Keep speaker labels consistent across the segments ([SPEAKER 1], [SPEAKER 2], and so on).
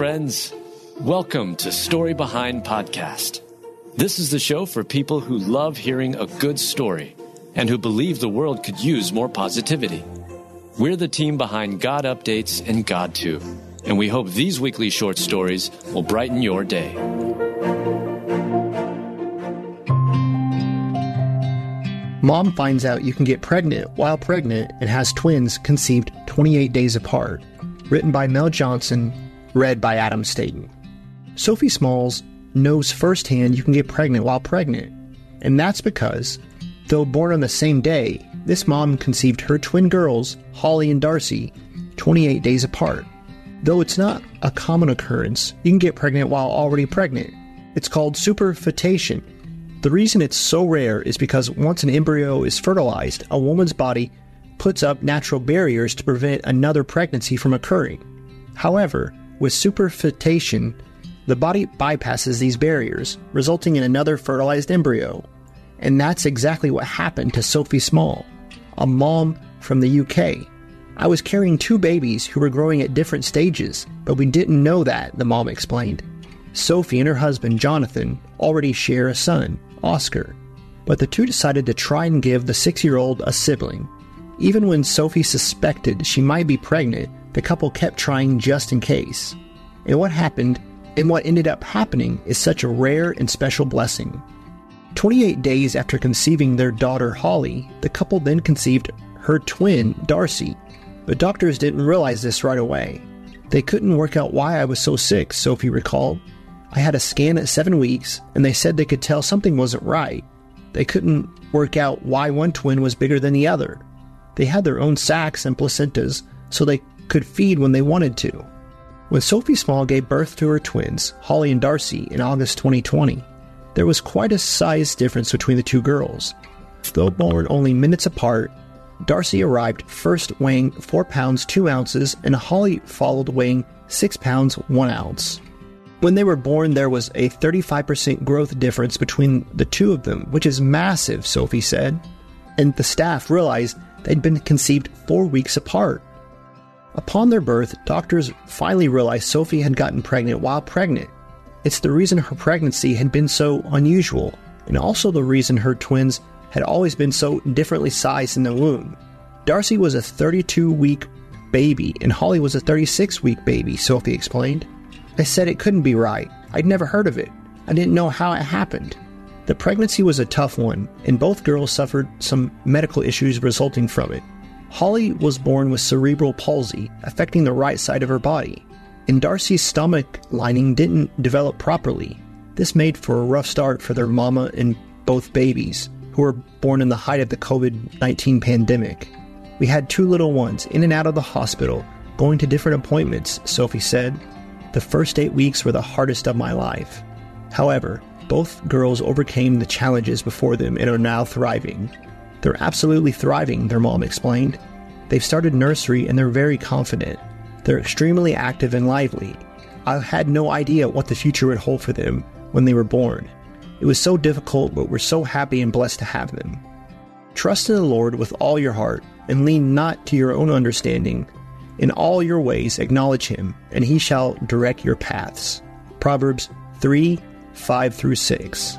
[SPEAKER 1] friends. Welcome to Story Behind Podcast. This is the show for people who love hearing a good story and who believe the world could use more positivity. We're the team behind God Updates and GodTube, and we hope these weekly short stories will brighten your day.
[SPEAKER 2] Mom finds out you can get pregnant while pregnant and has twins conceived 28 days apart. Written by Mel Johnson, read by Adam Staten. Sophie Smalls knows firsthand you can get pregnant while pregnant, and that's because, though born on the same day, this mom conceived her twin girls, Holly and Darcy, 28 days apart. Though it's not a common occurrence, you can get pregnant while already pregnant. It's called superfetation. The reason it's so rare is because once an embryo is fertilized, a woman's body puts up natural barriers to prevent another pregnancy from occurring. However, with superfetation, the body bypasses these barriers, resulting in another fertilized embryo. And that's exactly what happened to Sophie Small, a mom from the UK. I was carrying two babies who were growing at different stages, but we didn't know that, the mom explained. Sophie and her husband, Jonathan, already share a son, Oscar, but the two decided to try and give the six year old a sibling. Even when Sophie suspected she might be pregnant, the couple kept trying just in case. And what happened, and what ended up happening, is such a rare and special blessing. 28 days after conceiving their daughter Holly, the couple then conceived her twin, Darcy. But doctors didn't realize this right away. They couldn't work out why I was so sick, Sophie recalled. I had a scan at seven weeks, and they said they could tell something wasn't right. They couldn't work out why one twin was bigger than the other. They had their own sacs and placentas, so they could feed when they wanted to. When Sophie Small gave birth to her twins, Holly and Darcy, in August 2020, there was quite a size difference between the two girls. Though born only minutes apart, Darcy arrived first weighing 4 pounds 2 ounces, and Holly followed weighing 6 pounds 1 ounce. When they were born, there was a 35% growth difference between the two of them, which is massive, Sophie said. And the staff realized they'd been conceived four weeks apart. Upon their birth, doctors finally realized Sophie had gotten pregnant while pregnant. It's the reason her pregnancy had been so unusual, and also the reason her twins had always been so differently sized in the womb. Darcy was a 32 week baby, and Holly was a 36 week baby, Sophie explained. I said it couldn't be right. I'd never heard of it. I didn't know how it happened. The pregnancy was a tough one, and both girls suffered some medical issues resulting from it. Holly was born with cerebral palsy, affecting the right side of her body, and Darcy's stomach lining didn't develop properly. This made for a rough start for their mama and both babies, who were born in the height of the COVID 19 pandemic. We had two little ones in and out of the hospital, going to different appointments, Sophie said. The first eight weeks were the hardest of my life. However, both girls overcame the challenges before them and are now thriving. They're absolutely thriving, their mom explained. They've started nursery and they're very confident. They're extremely active and lively. I had no idea what the future would hold for them when they were born. It was so difficult, but we're so happy and blessed to have them. Trust in the Lord with all your heart and lean not to your own understanding. In all your ways acknowledge him, and he shall direct your paths. Proverbs 3 5 through 6.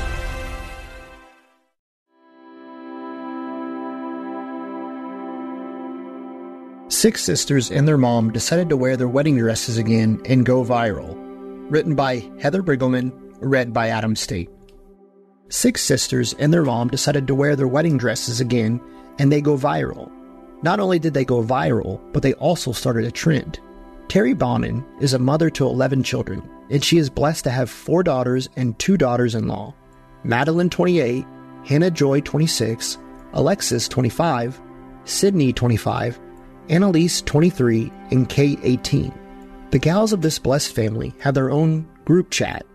[SPEAKER 2] Six sisters and their mom decided to wear their wedding dresses again and go viral. Written by Heather Brigelman, read by Adam State. Six sisters and their mom decided to wear their wedding dresses again and they go viral. Not only did they go viral, but they also started a trend. Terry Bonin is a mother to 11 children, and she is blessed to have four daughters and two daughters in law Madeline, 28, Hannah Joy, 26, Alexis, 25, Sydney, 25, Annalise, 23, and Kate, 18. The gals of this blessed family had their own group chat,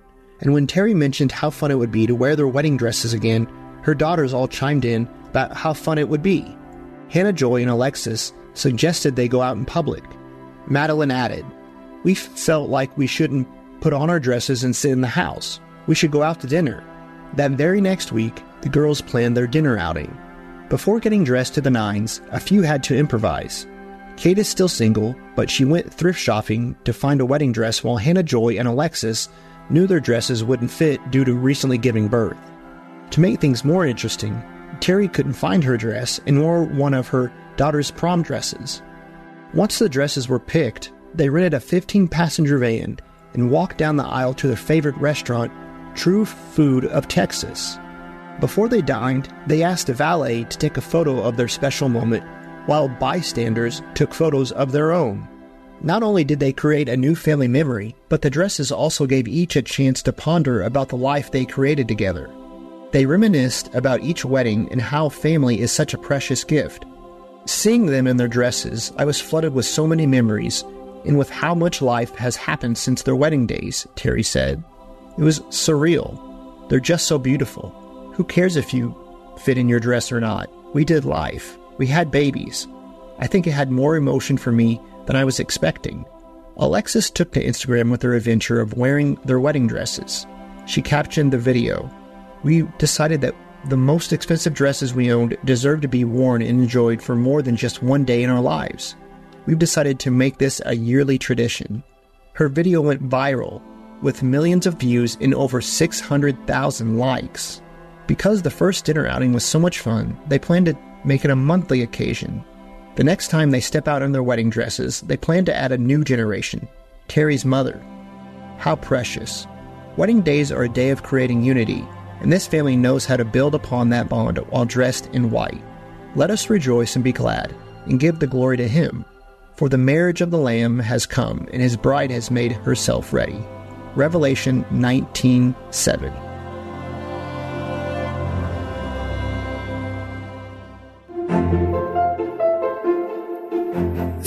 [SPEAKER 2] and when Terry mentioned how fun it would be to wear their wedding dresses again, her daughters all chimed in about how fun it would be. Hannah Joy and Alexis suggested they go out in public. Madeline added, We felt like we shouldn't put on our dresses and sit in the house. We should go out to dinner. That very next week, the girls planned their dinner outing. Before getting dressed to the nines, a few had to improvise. Kate is still single, but she went thrift shopping to find a wedding dress while Hannah Joy and Alexis knew their dresses wouldn't fit due to recently giving birth. To make things more interesting, Terry couldn't find her dress and wore one of her daughter's prom dresses. Once the dresses were picked, they rented a 15 passenger van and walked down the aisle to their favorite restaurant, True Food of Texas. Before they dined, they asked a valet to take a photo of their special moment while bystanders took photos of their own. Not only did they create a new family memory, but the dresses also gave each a chance to ponder about the life they created together. They reminisced about each wedding and how family is such a precious gift. Seeing them in their dresses, I was flooded with so many memories and with how much life has happened since their wedding days, Terry said. It was surreal. They're just so beautiful. Who cares if you fit in your dress or not? We did life. We had babies. I think it had more emotion for me than I was expecting. Alexis took to Instagram with her adventure of wearing their wedding dresses. She captioned the video. We decided that the most expensive dresses we owned deserved to be worn and enjoyed for more than just one day in our lives. We've decided to make this a yearly tradition. Her video went viral, with millions of views and over 600,000 likes. Because the first dinner outing was so much fun, they planned to make it a monthly occasion. The next time they step out in their wedding dresses, they plan to add a new generation Terry's mother. How precious. Wedding days are a day of creating unity, and this family knows how to build upon that bond while dressed in white. Let us rejoice and be glad, and give the glory to Him. For the marriage of the Lamb has come, and His bride has made herself ready. Revelation 19 7.